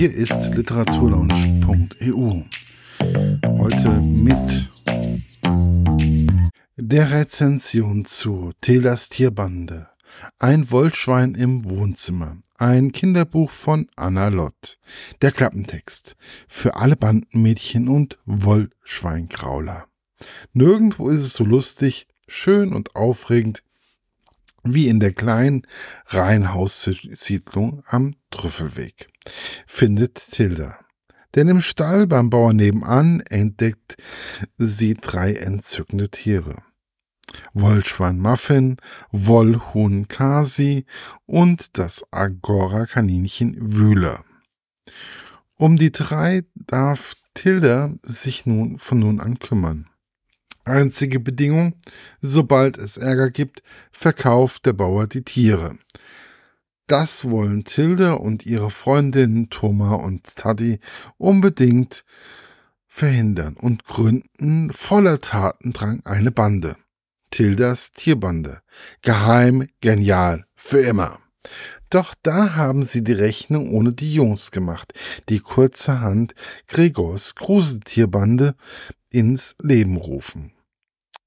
Hier ist literaturlaunch.eu. Heute mit der Rezension zu Telas Tierbande. Ein Wollschwein im Wohnzimmer. Ein Kinderbuch von Anna Lott. Der Klappentext. Für alle Bandenmädchen und Wollschweinkrauler. Nirgendwo ist es so lustig, schön und aufregend wie in der kleinen Reihenhaussiedlung am Trüffelweg, findet Tilda. Denn im Stall beim Bauern nebenan entdeckt sie drei entzückende Tiere. Wollschwein Muffin, Wollhuhn Kasi und das Agora-Kaninchen Wühler. Um die drei darf Tilda sich nun von nun an kümmern. Einzige Bedingung, sobald es Ärger gibt, verkauft der Bauer die Tiere. Das wollen Tilde und ihre Freundinnen Thomas und Taddy unbedingt verhindern und gründen voller Tatendrang eine Bande. Tildas Tierbande. Geheim, genial, für immer. Doch da haben sie die Rechnung ohne die Jungs gemacht, die kurzerhand Gregors Gruseltierbande ins Leben rufen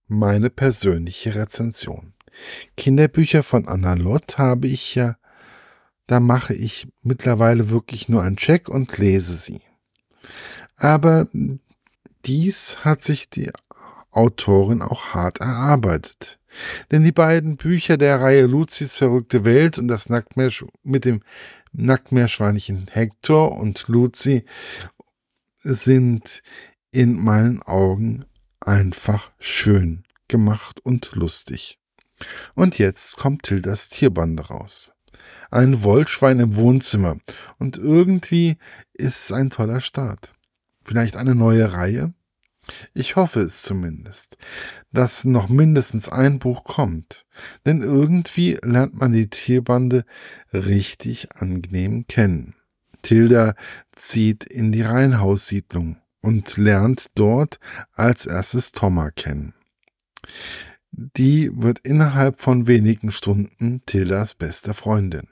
meine persönliche Rezension. Kinderbücher von Anna Lott habe ich ja, da mache ich mittlerweile wirklich nur einen Check und lese sie. Aber dies hat sich die Autorin auch hart erarbeitet. Denn die beiden Bücher der Reihe Luzis verrückte Welt und das Nacktmeersch mit dem Nacktmeerschweinchen Hector und Luzi sind in meinen Augen einfach schön gemacht und lustig. Und jetzt kommt Tildas Tierbande raus. Ein Wollschwein im Wohnzimmer. Und irgendwie ist es ein toller Start. Vielleicht eine neue Reihe? Ich hoffe es zumindest, dass noch mindestens ein Buch kommt. Denn irgendwie lernt man die Tierbande richtig angenehm kennen. Tilda zieht in die Reihenhaussiedlung und lernt dort als erstes Thomas kennen. Die wird innerhalb von wenigen Stunden Tildas beste Freundin.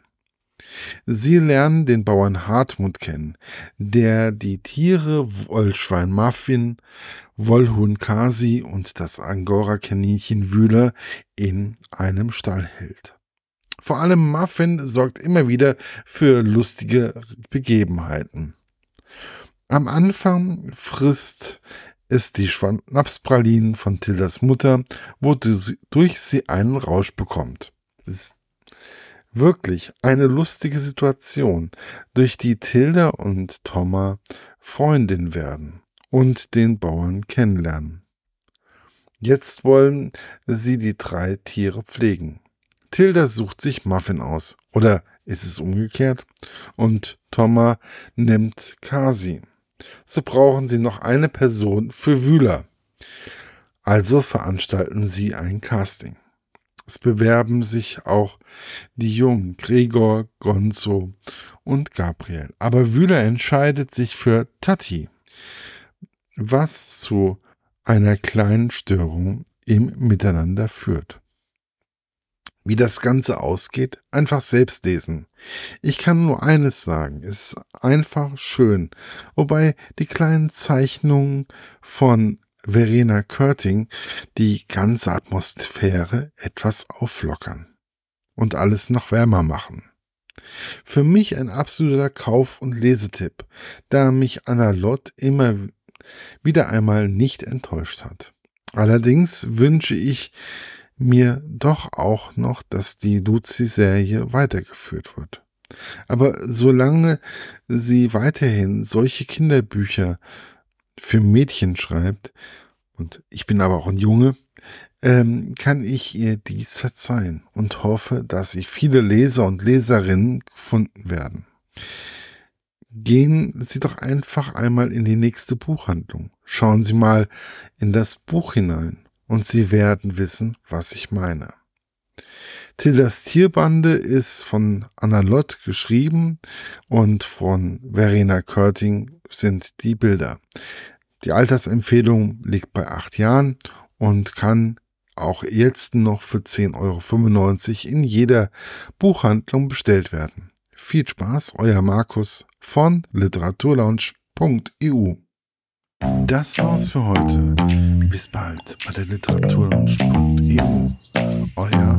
Sie lernen den Bauern Hartmut kennen, der die Tiere Wollschwein Muffin, Wollhuhn Kasi und das Angora-Kaninchen Wühler in einem Stall hält. Vor allem Muffin sorgt immer wieder für lustige Begebenheiten. Am Anfang frisst es die Schnapspralinen von Tildas Mutter, wodurch sie einen Rausch bekommt. Wirklich eine lustige Situation, durch die Tilda und Thomas Freundin werden und den Bauern kennenlernen. Jetzt wollen sie die drei Tiere pflegen. Tilda sucht sich Muffin aus. Oder ist es umgekehrt? Und Thomas nimmt Kasi so brauchen sie noch eine Person für Wühler. Also veranstalten sie ein Casting. Es bewerben sich auch die Jungen Gregor, Gonzo und Gabriel. Aber Wühler entscheidet sich für Tati, was zu einer kleinen Störung im Miteinander führt. Wie das Ganze ausgeht, einfach selbst lesen. Ich kann nur eines sagen, es ist einfach schön, wobei die kleinen Zeichnungen von Verena Körting die ganze Atmosphäre etwas auflockern und alles noch wärmer machen. Für mich ein absoluter Kauf- und Lesetipp, da mich Anna Lott immer wieder einmal nicht enttäuscht hat. Allerdings wünsche ich mir doch auch noch, dass die Luzi-Serie weitergeführt wird. Aber solange sie weiterhin solche Kinderbücher für Mädchen schreibt, und ich bin aber auch ein Junge, ähm, kann ich ihr dies verzeihen und hoffe, dass sie viele Leser und Leserinnen gefunden werden. Gehen Sie doch einfach einmal in die nächste Buchhandlung. Schauen Sie mal in das Buch hinein und Sie werden wissen, was ich meine. Tildas Tierbande ist von Anna Lott geschrieben und von Verena Körting sind die Bilder. Die Altersempfehlung liegt bei 8 Jahren und kann auch jetzt noch für 10,95 Euro in jeder Buchhandlung bestellt werden. Viel Spaß, euer Markus von literaturlaunch.eu. Das war's für heute. Bis bald bei der literaturlaunch.eu. Euer